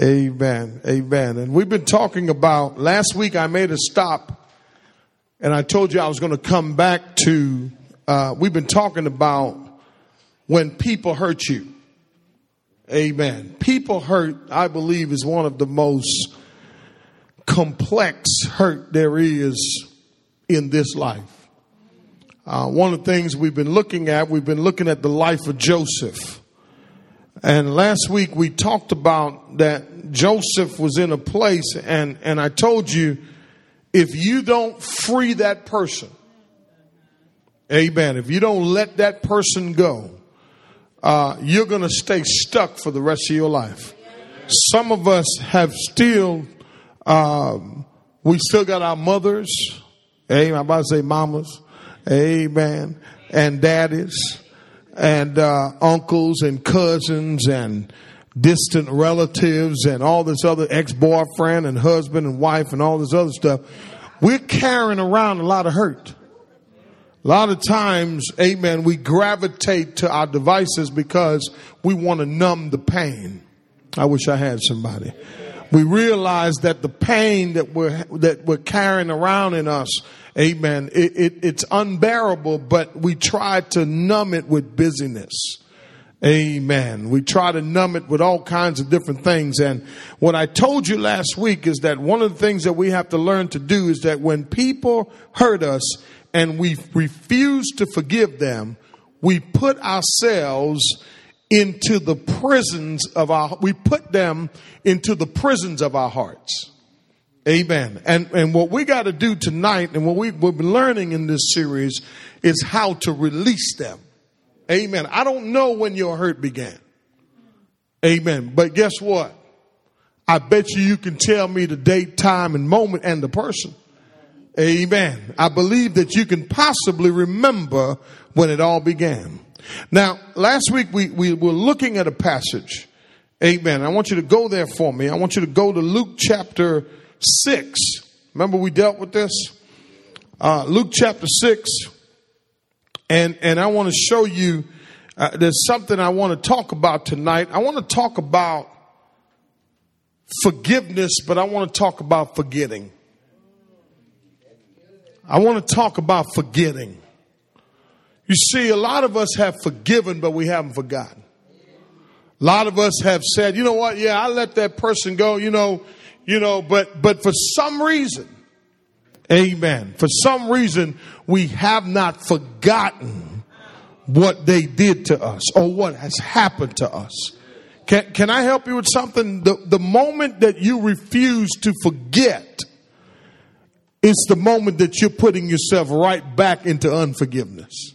Amen. Amen. And we've been talking about, last week I made a stop and I told you I was going to come back to, uh, we've been talking about when people hurt you. Amen. People hurt, I believe, is one of the most complex hurt there is in this life. Uh, one of the things we've been looking at, we've been looking at the life of Joseph. And last week we talked about that Joseph was in a place and, and I told you, if you don't free that person, amen, if you don't let that person go, uh, you're going to stay stuck for the rest of your life. Some of us have still, um, we still got our mothers, amen, I'm about to say mamas, amen, and daddies and uh, uncles and cousins and distant relatives and all this other ex-boyfriend and husband and wife and all this other stuff. We're carrying around a lot of hurt. A lot of times amen we gravitate to our devices because we want to numb the pain. I wish i had somebody. We realize that the pain that we're that we're carrying around in us Amen. It, it, it's unbearable, but we try to numb it with busyness. Amen. We try to numb it with all kinds of different things. And what I told you last week is that one of the things that we have to learn to do is that when people hurt us and we refuse to forgive them, we put ourselves into the prisons of our, we put them into the prisons of our hearts. Amen. And, and what we got to do tonight and what we, we've been learning in this series is how to release them. Amen. I don't know when your hurt began. Amen. But guess what? I bet you you can tell me the date, time, and moment and the person. Amen. I believe that you can possibly remember when it all began. Now, last week we, we were looking at a passage. Amen. I want you to go there for me. I want you to go to Luke chapter 6. Remember we dealt with this? Uh, Luke chapter 6. And, and I want to show you, uh, there's something I want to talk about tonight. I want to talk about forgiveness, but I want to talk about forgetting. I want to talk about forgetting. You see, a lot of us have forgiven, but we haven't forgotten. A lot of us have said, you know what? Yeah, I let that person go. You know, you know, but, but for some reason, amen, for some reason, we have not forgotten what they did to us or what has happened to us. Can, can I help you with something? The, the moment that you refuse to forget, it's the moment that you're putting yourself right back into unforgiveness.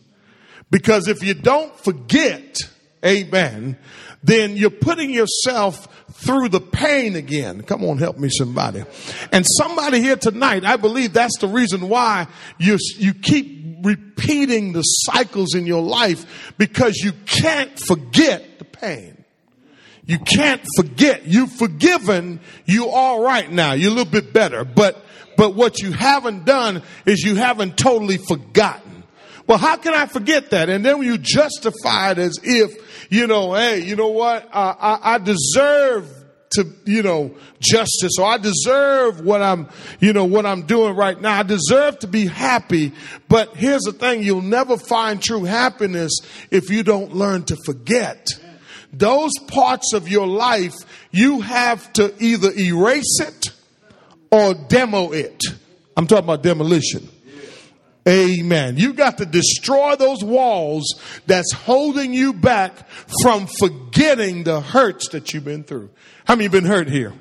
Because if you don't forget, amen, then you're putting yourself through the pain again. Come on, help me somebody. And somebody here tonight, I believe that's the reason why you, you keep repeating the cycles in your life because you can't forget the pain. You can't forget. You've forgiven. You all right now. You're a little bit better. But, but what you haven't done is you haven't totally forgotten. Well, how can I forget that? And then you justify it as if you know, hey, you know what? Uh, I, I deserve to, you know, justice or I deserve what I'm, you know, what I'm doing right now. I deserve to be happy. But here's the thing. You'll never find true happiness if you don't learn to forget. Those parts of your life, you have to either erase it or demo it. I'm talking about demolition. Amen. You got to destroy those walls that's holding you back from forgetting the hurts that you've been through. How many been hurt here?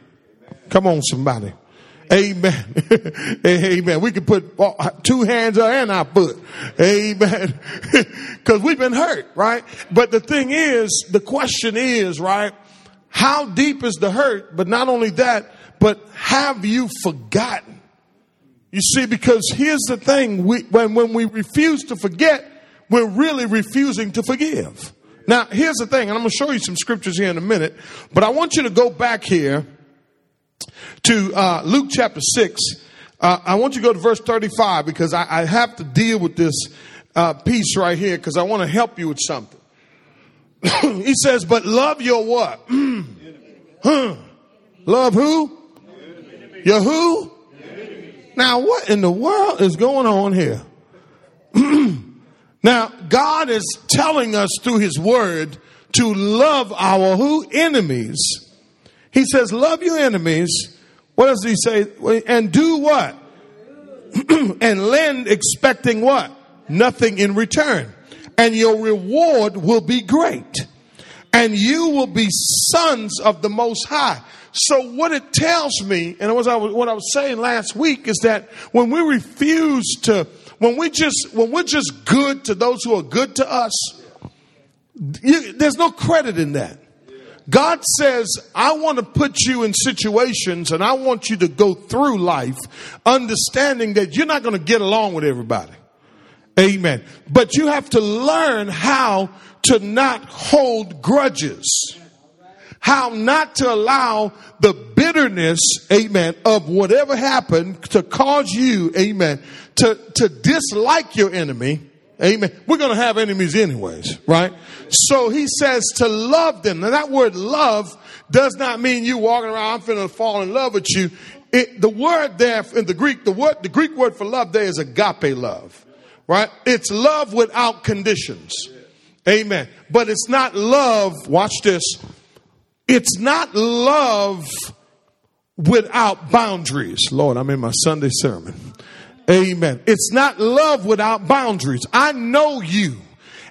Come on, somebody. Amen. Amen. We can put two hands and our foot. Amen. Cause we've been hurt, right? But the thing is, the question is, right? How deep is the hurt? But not only that, but have you forgotten? You see, because here's the thing, we, when, when we refuse to forget, we're really refusing to forgive. Now, here's the thing, and I'm going to show you some scriptures here in a minute, but I want you to go back here to uh, Luke chapter 6. Uh, I want you to go to verse 35 because I, I have to deal with this uh, piece right here because I want to help you with something. he says, but love your what? huh. Love who? Your who? Now, what in the world is going on here? now, God is telling us through His Word to love our who? Enemies. He says, love your enemies. What does He say? And do what? and lend expecting what? Nothing in return. And your reward will be great. And you will be sons of the Most High. So what it tells me, and what I was, what I was saying last week is that when we refuse to, when we just, when we're just good to those who are good to us, you, there's no credit in that. God says, I want to put you in situations and I want you to go through life understanding that you're not going to get along with everybody. Amen. But you have to learn how to not hold grudges how not to allow the bitterness, amen, of whatever happened to cause you, amen, to, to dislike your enemy. Amen. We're going to have enemies anyways, right? So he says to love them. Now that word love does not mean you walking around, I'm finna fall in love with you. It, the word there in the Greek, the word, the Greek word for love there is agape love, right? It's love without conditions. Amen. But it's not love, watch this, it's not love without boundaries. Lord, I'm in my Sunday sermon. Amen. It's not love without boundaries. I know you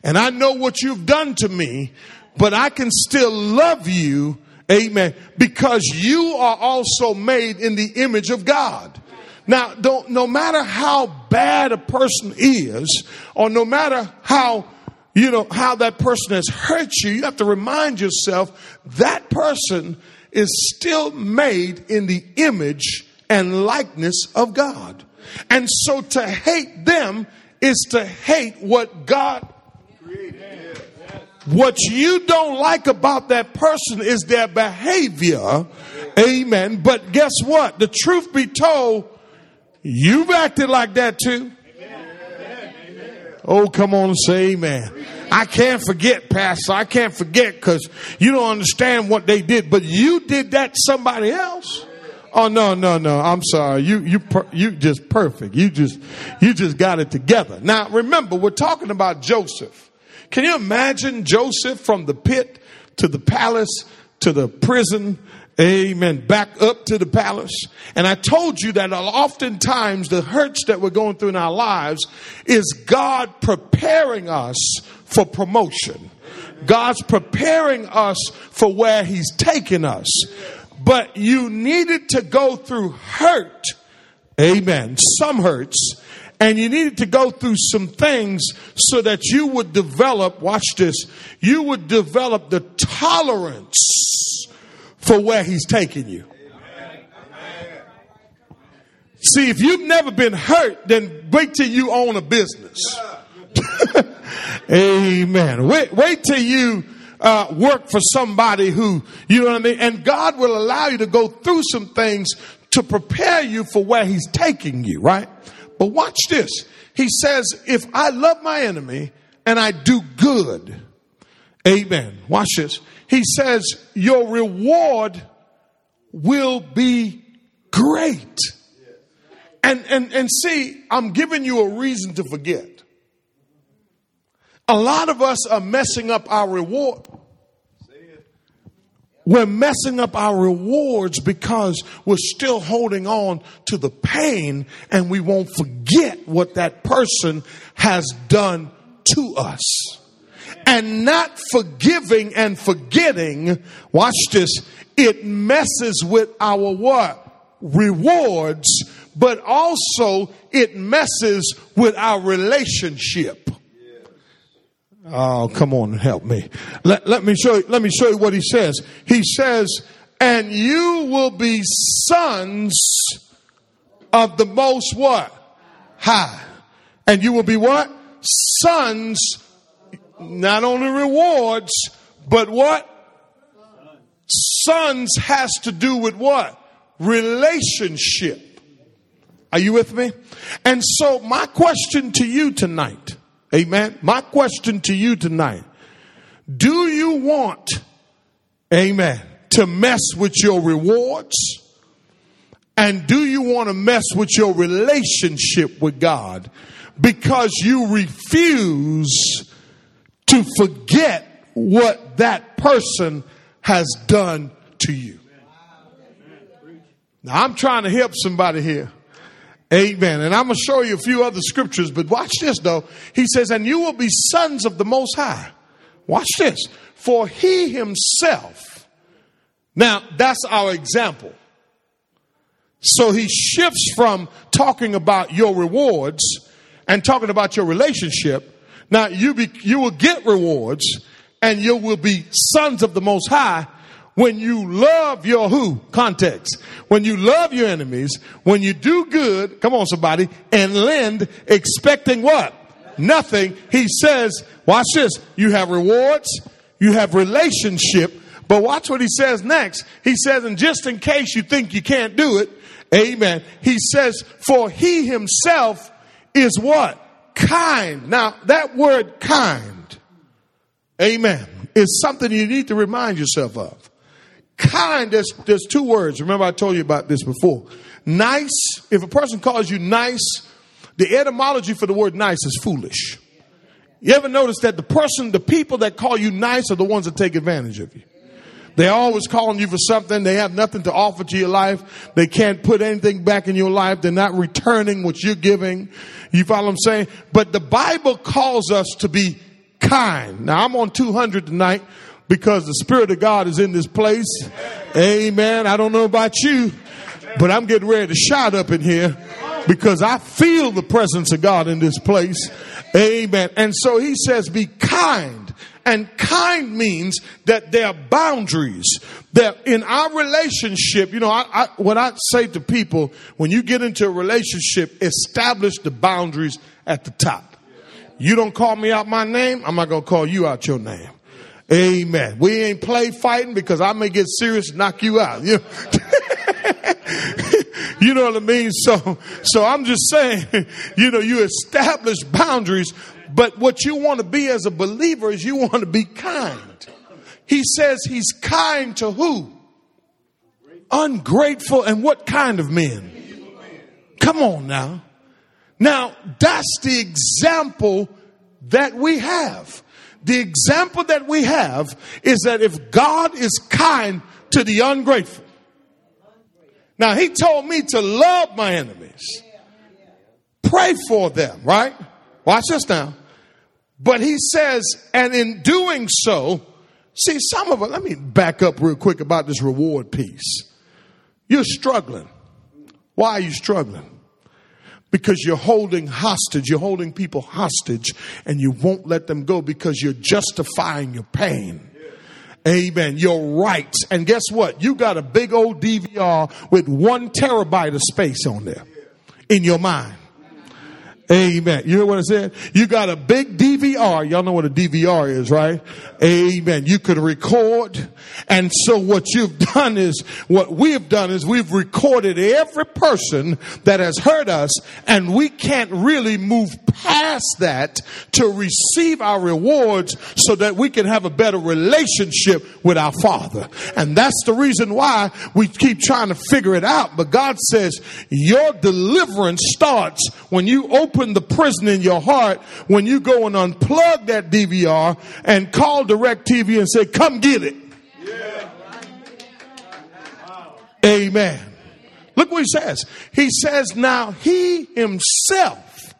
and I know what you've done to me, but I can still love you. Amen. Because you are also made in the image of God. Now, don't, no matter how bad a person is, or no matter how you know, how that person has hurt you, you have to remind yourself that person is still made in the image and likeness of God. And so to hate them is to hate what God created. What you don't like about that person is their behavior. Amen. But guess what? The truth be told, you've acted like that too. Oh, come on and say amen. I can't forget, Pastor. I can't forget because you don't understand what they did, but you did that to somebody else. Oh no, no, no. I'm sorry. You, you, you just perfect. You just, you just got it together. Now remember, we're talking about Joseph. Can you imagine Joseph from the pit to the palace to the prison Amen. Back up to the palace. And I told you that oftentimes the hurts that we're going through in our lives is God preparing us for promotion. God's preparing us for where He's taking us. But you needed to go through hurt. Amen. Some hurts. And you needed to go through some things so that you would develop, watch this, you would develop the tolerance for where he's taking you. See, if you've never been hurt, then wait till you own a business. Amen. Wait, wait till you uh, work for somebody who, you know what I mean? And God will allow you to go through some things to prepare you for where He's taking you, right? But watch this. He says, if I love my enemy and I do good, amen. Watch this he says, Your reward will be great. And, and, and see, I'm giving you a reason to forget. A lot of us are messing up our reward. We're messing up our rewards because we're still holding on to the pain and we won't forget what that person has done to us and not forgiving and forgetting, watch this, it messes with our what? Rewards, but also it messes with our relationship. Oh, come on help me. Let, let me show you, let me show you what he says. He says, and you will be sons of the most what? High. And you will be what? Sons not only rewards, but what? Sons has to do with what? Relationship. Are you with me? And so my question to you tonight, amen. My question to you tonight, do you want, amen, to mess with your rewards? And do you want to mess with your relationship with God because you refuse to forget what that person has done to you? Now, I'm trying to help somebody here. Amen. And I'm going to show you a few other scriptures, but watch this though. He says, and you will be sons of the Most High. Watch this. For he himself. Now, that's our example. So he shifts from talking about your rewards and talking about your relationship. Now, you, be, you will get rewards and you will be sons of the Most High when you love your who? Context. When you love your enemies when you do good come on somebody and lend expecting what? Nothing. He says watch this you have rewards you have relationship but watch what he says next. He says and just in case you think you can't do it amen. He says for he himself is what? Kind. Now that word kind amen is something you need to remind yourself of Kind, there's, there's two words. Remember, I told you about this before. Nice, if a person calls you nice, the etymology for the word nice is foolish. You ever notice that the person, the people that call you nice are the ones that take advantage of you? They're always calling you for something. They have nothing to offer to your life. They can't put anything back in your life. They're not returning what you're giving. You follow what I'm saying? But the Bible calls us to be kind. Now I'm on 200 tonight because the Spirit of God is in this place. Amen. I don't know about you, but I'm getting ready to shout up in here because I feel the presence of God in this place. Amen. And so he says, be kind. And kind means that there are boundaries. That in our relationship, you know, I, I, what I say to people, when you get into a relationship, establish the boundaries at the top. You don't call me out my name, I'm not going to call you out your name. Amen. We ain't play fighting because I may get serious and knock you out. You know? you know what I mean? So, so I'm just saying, you know, you establish boundaries, but what you want to be as a believer is you want to be kind. He says he's kind to who? Ungrateful and what kind of men? Come on now. Now, that's the example that we have. The example that we have is that if God is kind to the ungrateful, now he told me to love my enemies, pray for them, right? Watch this now. But he says, and in doing so, see, some of us, let me back up real quick about this reward piece. You're struggling. Why are you struggling? Because you're holding hostage, you're holding people hostage, and you won't let them go because you're justifying your pain. Amen. Your rights. And guess what? You got a big old DVR with one terabyte of space on there in your mind. Amen. You hear what I said? You got a big DVR. Y'all know what a DVR is, right? Amen. You could record. And so what you've done is, what we've done is we've recorded every person that has hurt us and we can't really move past that to receive our rewards so that we can have a better relationship with our Father. And that's the reason why we keep trying to figure it out. But God says your deliverance starts when you open open the prison in your heart when you go and unplug that DVR and call DirecTV and say, come get it. Yeah. Amen. Look what he says. He says, now he himself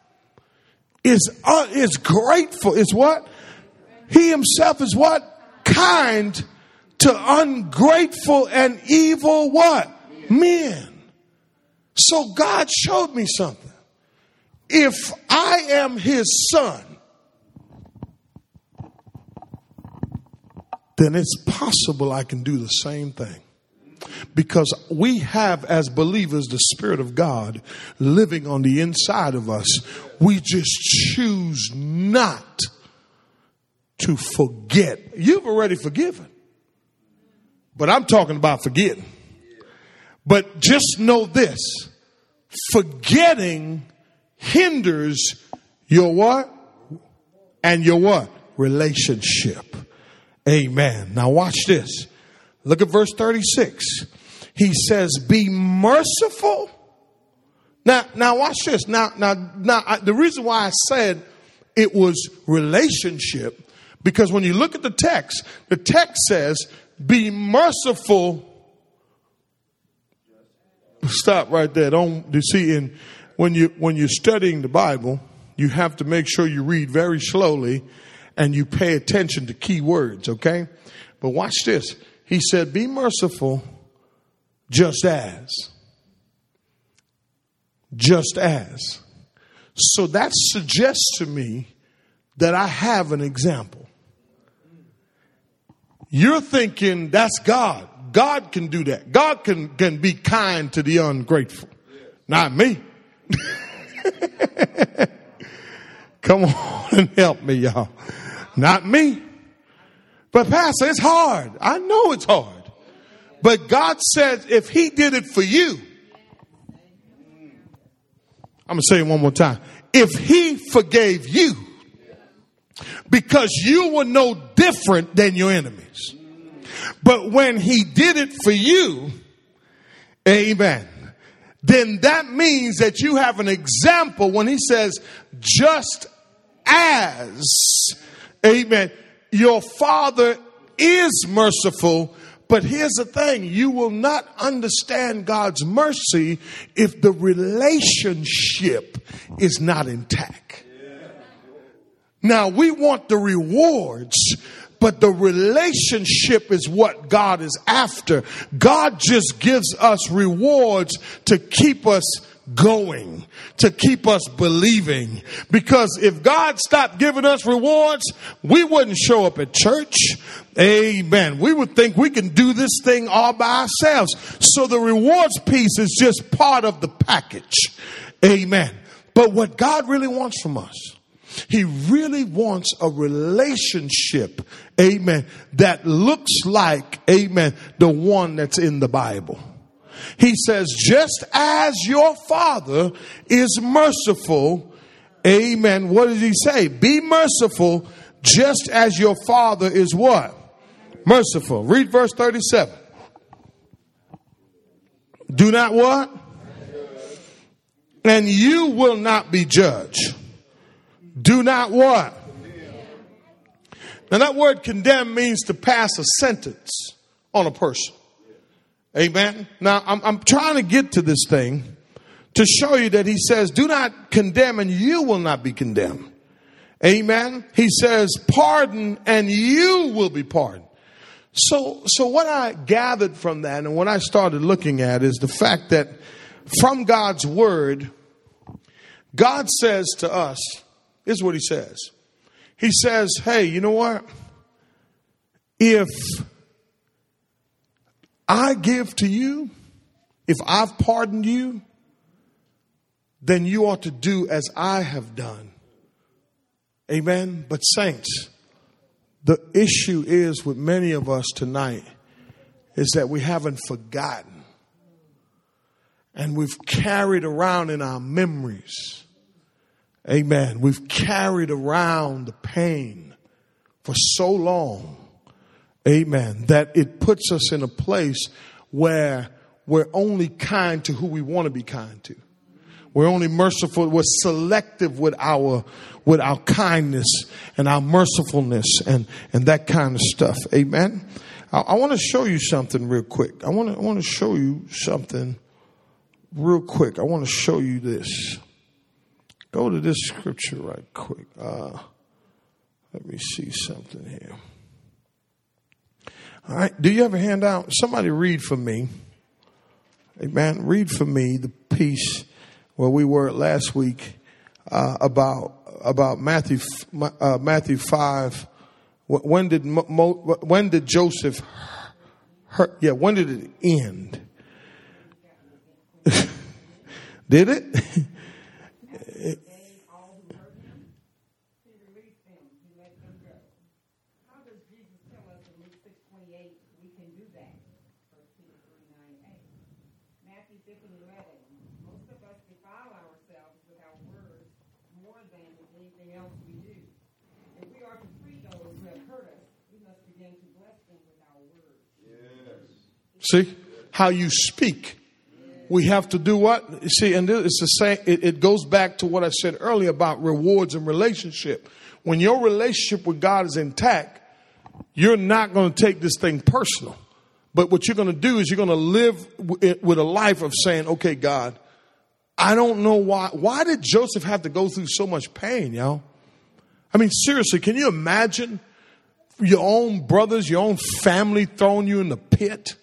is, uh, is grateful. Is what? He himself is what? Kind to ungrateful and evil what? Men. So God showed me something if I am his son, then it's possible I can do the same thing. Because we have, as believers, the Spirit of God living on the inside of us. We just choose not to forget. You've already forgiven. But I'm talking about forgetting. But just know this forgetting hinders your what? And your what? Relationship. Amen. Now watch this. Look at verse 36. He says, Be merciful. Now, now watch this. Now, now, now, I, the reason why I said it was relationship, because when you look at the text, the text says, Be merciful. Stop right there. Don't you see in when you when you're studying the Bible, you have to make sure you read very slowly and you pay attention to key words, okay? But watch this. He said, Be merciful just as. Just as. So that suggests to me that I have an example. You're thinking that's God. God can do that. God can, can be kind to the ungrateful. Not me. Come on and help me, y'all. Not me. But Pastor, it's hard. I know it's hard. But God says if He did it for you, I'm going to say it one more time. If He forgave you, because you were no different than your enemies. But when He did it for you, amen, then that means that you have an example when He says, just as, amen, your Father is merciful. But here's the thing you will not understand God's mercy if the relationship is not intact. Now, we want the rewards, but the relationship is what God is after. God just gives us rewards to keep us going, to keep us believing. Because if God stopped giving us rewards, we wouldn't show up at church. Amen. We would think we can do this thing all by ourselves. So the rewards piece is just part of the package. Amen. But what God really wants from us, He really wants a relationship, amen, that looks like, amen, the one that's in the Bible. He says, just as your father is merciful, amen. What did he say? Be merciful just as your father is what? Merciful. Read verse 37. Do not what? And you will not be judged. Do not what? Now that word condemn means to pass a sentence on a person. Amen. Now, I'm, I'm trying to get to this thing to show you that he says, do not condemn and you will not be condemned. Amen. He says, pardon and you will be pardoned. So, so what I gathered from that and what I started looking at is the fact that from God's word, God says to us, this is what he says. He says, hey, you know what? If I give to you, if I've pardoned you, then you ought to do as I have done. Amen. But, saints, the issue is with many of us tonight is that we haven't forgotten and we've carried around in our memories. Amen. We've carried around the pain for so long Amen. That it puts us in a place where we're only kind to who we want to be kind to. We're only merciful. We're selective with our, with our kindness and our mercifulness and, and that kind of stuff. Amen. I, I want to show you something real quick. I want to, I want to show you something real quick. I want to show you this. Go to this scripture right quick. Uh, let me see something here. All right. Do you have a handout? Somebody read for me. Amen. Read for me the piece where we were last week uh, about about Matthew uh, Matthew five. When did when did Joseph hurt? Yeah. When did it end? did it? See? How you speak. We have to do what? You See, and it's the same, it, it goes back to what I said earlier about rewards and relationship. When your relationship with God is intact, you're not going to take this thing personal. But what you're going to do is you're going to live with a life of saying, okay, God, I don't know why. Why did Joseph have to go through so much pain, y'all? I mean, seriously, can you imagine your own brothers, your own family throwing you in the pit?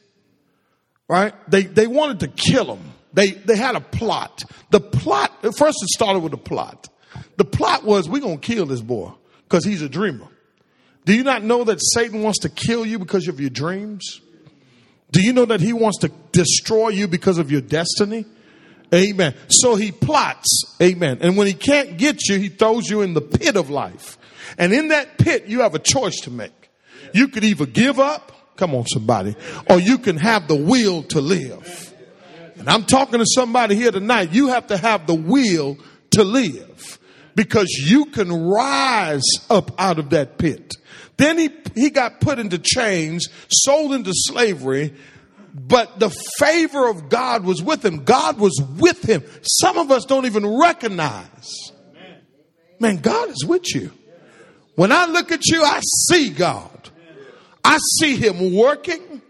Right? They, they wanted to kill him. They, they had a plot. The plot, first it started with a plot. The plot was, we're going to kill this boy because he's a dreamer. Do you not know that Satan wants to kill you because of your dreams? Do you know that he wants to destroy you because of your destiny? Amen. So he plots. Amen. And when he can't get you, he throws you in the pit of life. And in that pit, you have a choice to make. You could either give up, come on somebody, or you can have the will to live. And I'm talking to somebody here tonight. You have to have the will to live because you can rise up out of that pit. Then he, he got put into chains, sold into slavery, but the favor of God was with him. God was with him. Some of us don't even recognize. Man, God is with you. When I look at you, I see God. I see him working.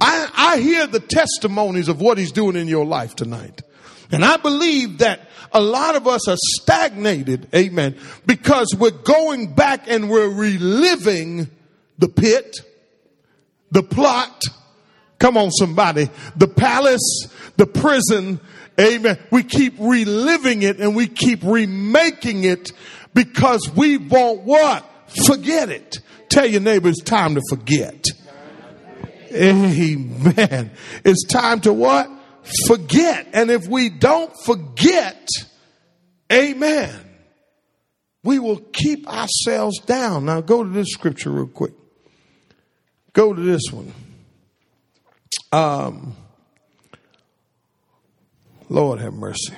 I, I hear the testimonies of what he's doing in your life tonight. And I believe that a lot of us are stagnated, amen, because we're going back and we're reliving the pit, the plot, Come on, somebody. The palace, the prison, amen. We keep reliving it and we keep remaking it because we won't what? Forget it. Tell your neighbor it's time to forget. Amen. It's time to what? Forget. And if we don't forget, amen, we will keep ourselves down. Now go to this scripture real quick. Go to this one. Um, Lord have mercy.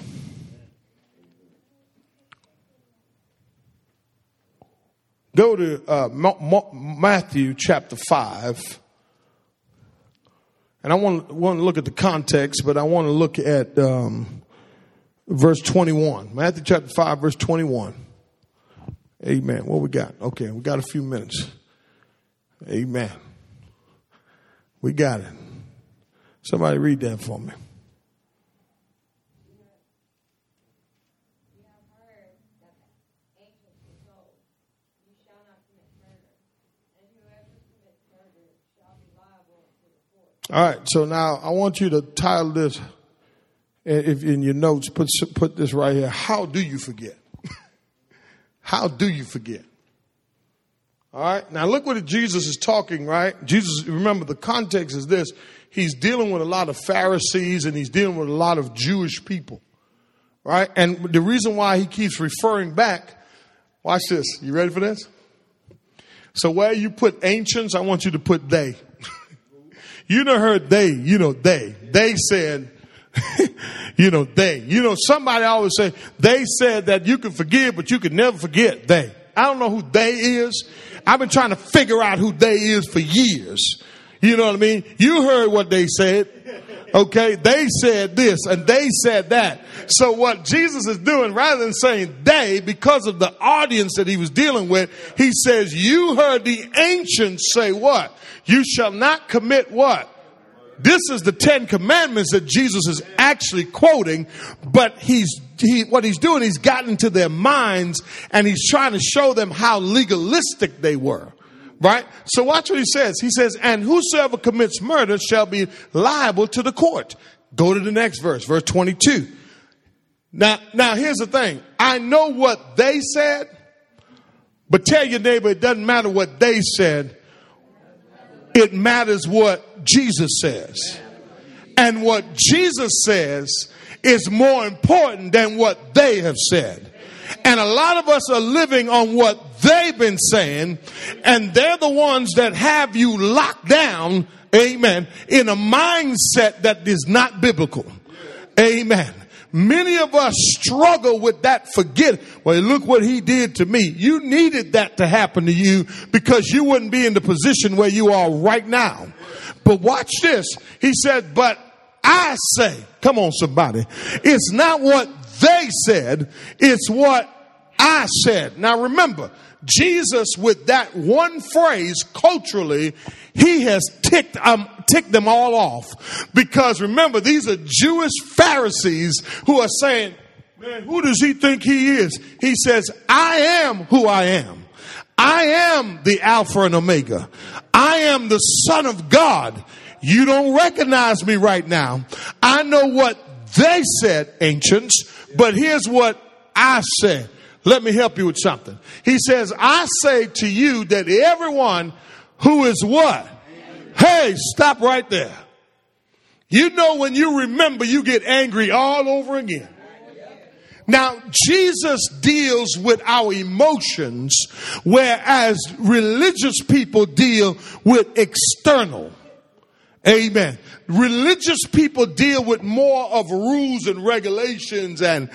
Go to uh, Matthew chapter 5. And I want, want to look at the context, but I want to look at um, verse 21. Matthew chapter 5, verse 21. Amen. What we got? Okay, we got a few minutes. Amen. We got it. Somebody read that for me. All right, so now I want you to title this if in your notes. Put put this right here. How do you forget? How do you forget? All right. Now look what Jesus is talking. Right. Jesus. Remember the context is this he's dealing with a lot of Pharisees and he's dealing with a lot of Jewish people. Right? And the reason why he keeps referring back, watch this. You ready for this? So where you put ancients, I want you to put they. You know heard they, you know they. They said, you know they. You know somebody always say, they said that you can forgive, but you can never forget they. I don't know who they is. I've been trying to figure out who they is for years. You know what I mean? You heard what they said. Okay, they said this and they said that. So what Jesus is doing, rather than saying they, because of the audience that he was dealing with, he says, you heard the ancients say what? You shall not commit what? This is the Ten Commandments that Jesus is actually quoting, but he's he, what he's doing, he's gotten to their minds and he's trying to show them how legalistic they were. Right? So watch what he says. He says, and whosoever commits murder shall be liable to the court. Go to the next verse, verse 22. Now, now here's the thing. I know what they said, but tell your neighbor it doesn't matter what they said. It matters what Jesus says. And what Jesus says is more important than what they have said. And a lot of us are living on what they've been saying, and they're the ones that have you locked down, amen, in a mindset that is not biblical. Amen. Many of us struggle with that forget. Well, look what he did to me. You needed that to happen to you because you wouldn't be in the position where you are right now. But watch this. He said, but I say, come on somebody. It's not what they said. It's what I said. Now remember, Jesus with that one phrase culturally, he has ticked, um, ticked them all off. Because remember, these are Jewish Pharisees who are saying, man, who does he think he is? He says, I am who I am. I am the Alpha and Omega. I am the Son of God. You don't recognize me right now. I know what they said, ancients, but here's what I said. Let me help you with something. He says, I say to you that everyone who is what? Hey, stop right there. You know, when you remember, you get angry all over again. Now, Jesus deals with our emotions, whereas religious people deal with external. Amen. Religious people deal with more of rules and regulations and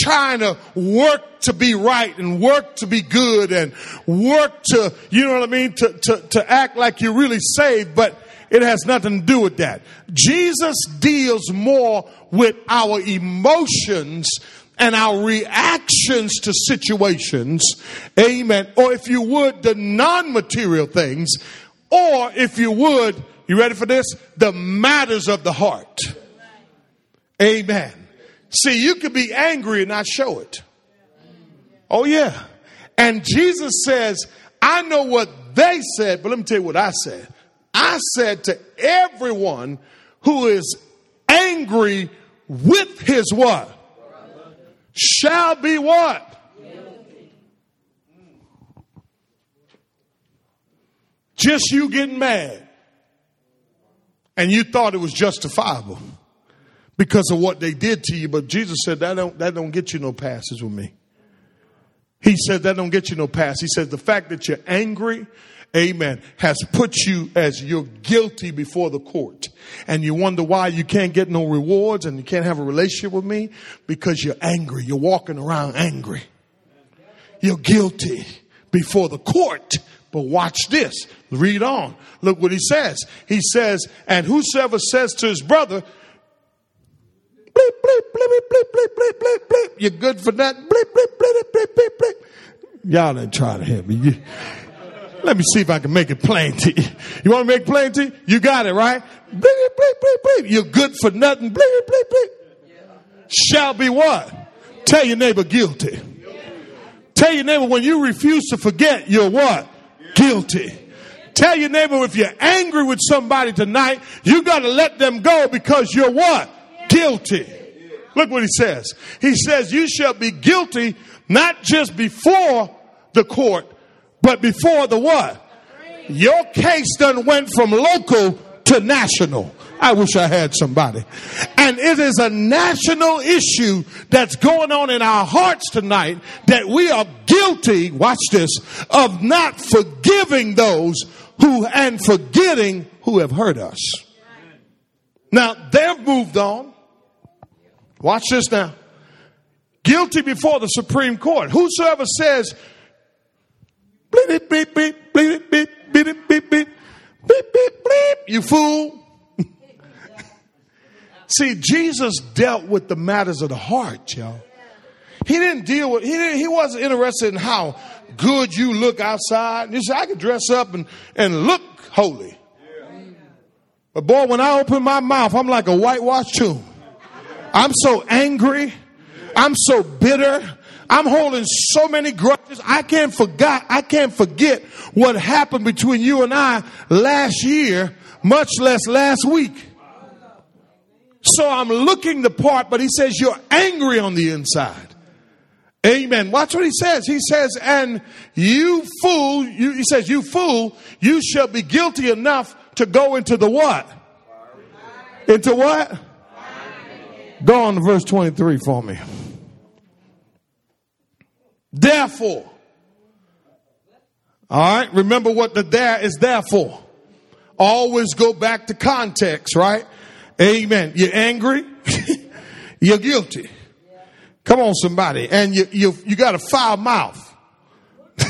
trying to work to be right and work to be good and work to, you know what I mean, to, to, to act like you're really saved, but it has nothing to do with that. Jesus deals more with our emotions and our reactions to situations. Amen. Or if you would, the non-material things. Or if you would, you ready for this? The matters of the heart. Amen. See, you could be angry and not show it. Oh yeah. And Jesus says, I know what they said, but let me tell you what I said. I said to everyone who is angry with his what? shall be what? Just you getting mad. And you thought it was justifiable because of what they did to you. But Jesus said that don't, that don't get you no passes with me. He said that don't get you no pass. He says the fact that you're angry amen, has put you as you're guilty before the court. And you wonder why you can't get no rewards and you can't have a relationship with me because you're angry. You're walking around angry. You're guilty before the court. But watch this. Read on. Look what he says. He says, and whosoever says to his brother, bleep, bleep, bleep, bleep, bleep, bleep, bleep, bleep, you're good for that. Bleep, bleep, bleep, bleep, bleep, bleep. Y'all ain't trying to help me. Let me see if I can make it plain to you. You want to make plain to you? You got it, right? Bleep, bleep, bleep, bleep. You're good for nothing. Bleep, bleep, bleep. Shall be what? Tell your neighbor guilty. Tell your neighbor when you refuse to forget, you're what? Guilty. Tell your neighbor if you're angry with somebody tonight, you got to let them go because you're what? Guilty. Look what he says. He says, You shall be guilty not just before the court, but before the what? Your case done went from local to national. I wish I had somebody. And it is a national issue that's going on in our hearts tonight that we are guilty, watch this, of not forgiving those who and forgetting who have hurt us. Now, they've moved on. Watch this now. Guilty before the Supreme Court. Whosoever says Bleep, beep, bleep beep, beep, beep, beep, beep, beep, beep, bleep, you fool. See, Jesus dealt with the matters of the heart, y'all. He didn't deal with, he didn't, he wasn't interested in how good you look outside. He said, I could dress up and, and look holy. But boy, when I open my mouth, I'm like a whitewashed tomb. I'm so angry. I'm so bitter. I'm holding so many grudges. I can't forget, I can't forget what happened between you and I last year, much less last week. So I'm looking the part, but he says you're angry on the inside. Amen. Watch what he says. He says, and you fool, you, he says, you fool, you shall be guilty enough to go into the what? Into what? Go on to verse 23 for me. Therefore. All right. Remember what the there is there for. Always go back to context, right? Amen. You're angry. You're guilty. Come on, somebody. And you, you, you got a foul mouth.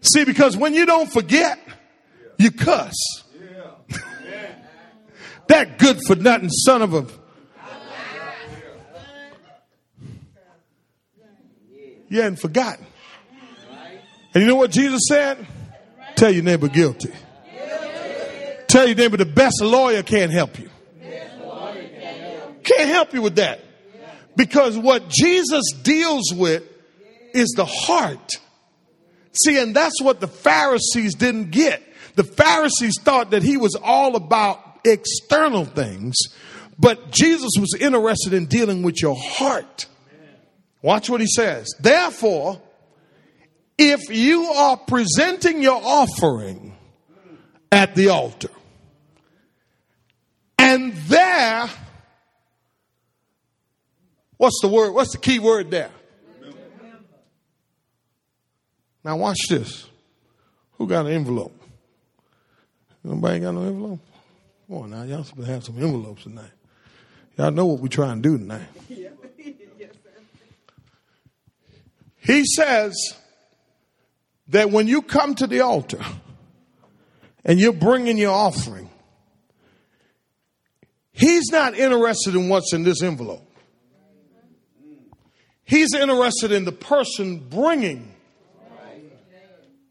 See, because when you don't forget, you cuss. That good for nothing son of a. You hadn't forgotten. And you know what Jesus said? Tell your neighbor guilty. Tell your neighbor the best lawyer can't help you. Can't help you with that. Because what Jesus deals with is the heart. See, and that's what the Pharisees didn't get. The Pharisees thought that he was all about external things, but Jesus was interested in dealing with your heart. Watch what he says. Therefore, if you are presenting your offering at the altar, and there, what's the word? What's the key word there? Now, watch this. Who got an envelope? Nobody got no envelope? Come on now, y'all supposed to have some envelopes tonight. Y'all know what we're trying to do tonight. He says that when you come to the altar and you're bringing your offering, he's not interested in what's in this envelope. He's interested in the person bringing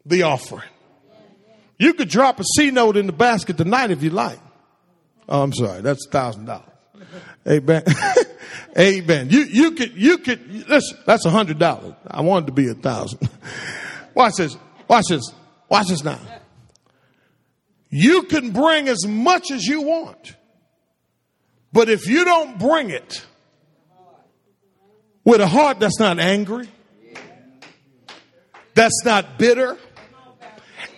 the offering. You could drop a C note in the basket tonight if you like. Oh, I'm sorry, that's a thousand dollars. Amen. Amen. You you could you could listen. That's a hundred dollars. I wanted to be a thousand. Watch this. Watch this. Watch this now. You can bring as much as you want, but if you don't bring it with a heart that's not angry, that's not bitter,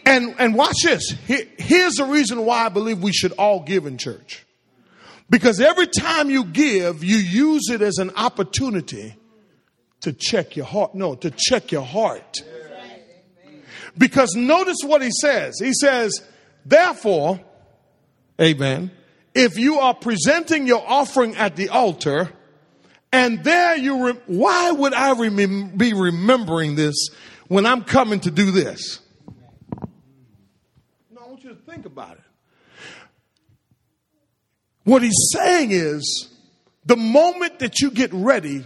and, and watch this. here's the reason why I believe we should all give in church. Because every time you give, you use it as an opportunity to check your heart. No, to check your heart. Because notice what he says. He says, therefore, amen, if you are presenting your offering at the altar, and there you, re- why would I be remembering this when I'm coming to do this? No, I want you to think about it. What he's saying is the moment that you get ready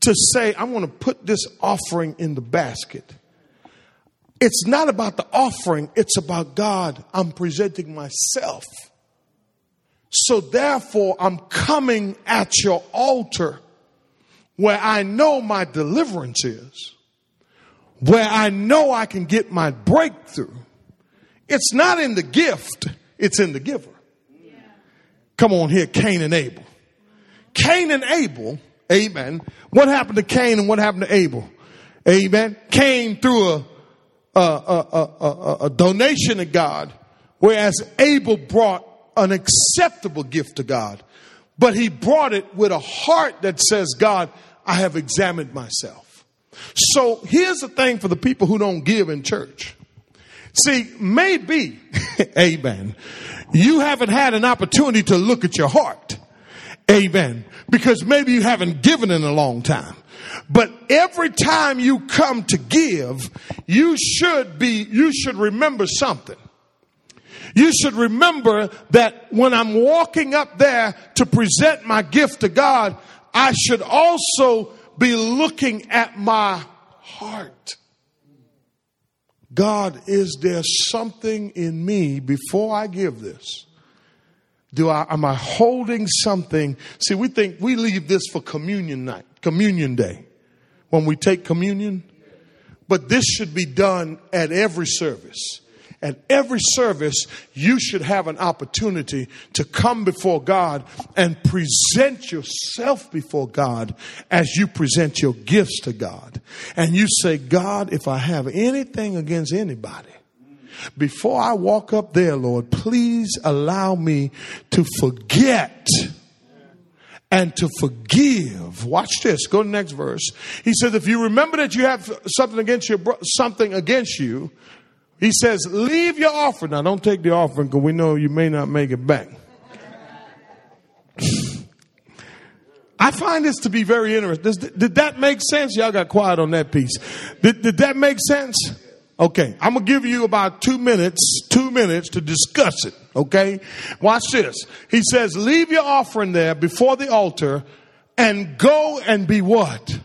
to say, I want to put this offering in the basket, it's not about the offering, it's about God. I'm presenting myself. So therefore, I'm coming at your altar where I know my deliverance is, where I know I can get my breakthrough it's not in the gift, it's in the giver. Come on here, Cain and Abel. Cain and Abel, amen. What happened to Cain and what happened to Abel? Amen. Cain threw a, a, a, a, a donation to God, whereas Abel brought an acceptable gift to God. But he brought it with a heart that says, God, I have examined myself. So here's the thing for the people who don't give in church. See, maybe, amen, you haven't had an opportunity to look at your heart. Amen. Because maybe you haven't given in a long time. But every time you come to give, you should be, you should remember something. You should remember that when I'm walking up there to present my gift to God, I should also be looking at my heart. God, is there something in me before I give this? Do I, am I holding something? See, we think we leave this for communion night, communion day, when we take communion. But this should be done at every service. At every service, you should have an opportunity to come before God and present yourself before God as you present your gifts to God. And you say, God, if I have anything against anybody, before I walk up there, Lord, please allow me to forget and to forgive. Watch this. Go to the next verse. He says, if you remember that you have something against your something against you, he says, leave your offering. Now don't take the offering because we know you may not make it back. I find this to be very interesting. Does, did that make sense? Y'all got quiet on that piece. Did, did that make sense? Okay, I'm gonna give you about two minutes, two minutes to discuss it. Okay, watch this. He says, leave your offering there before the altar and go and be what?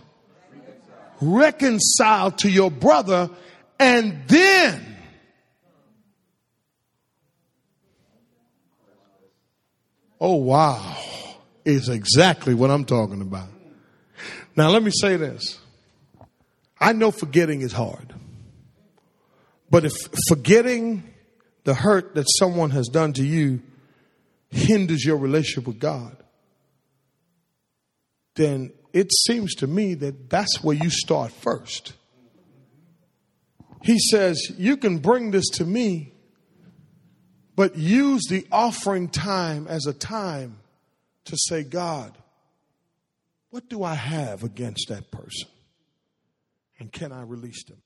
Reconciled to your brother and then Oh wow, is exactly what I'm talking about. Now let me say this. I know forgetting is hard. But if forgetting the hurt that someone has done to you hinders your relationship with God, then it seems to me that that's where you start first. He says, You can bring this to me, but use the offering time as a time to say, God, what do I have against that person? And can I release them?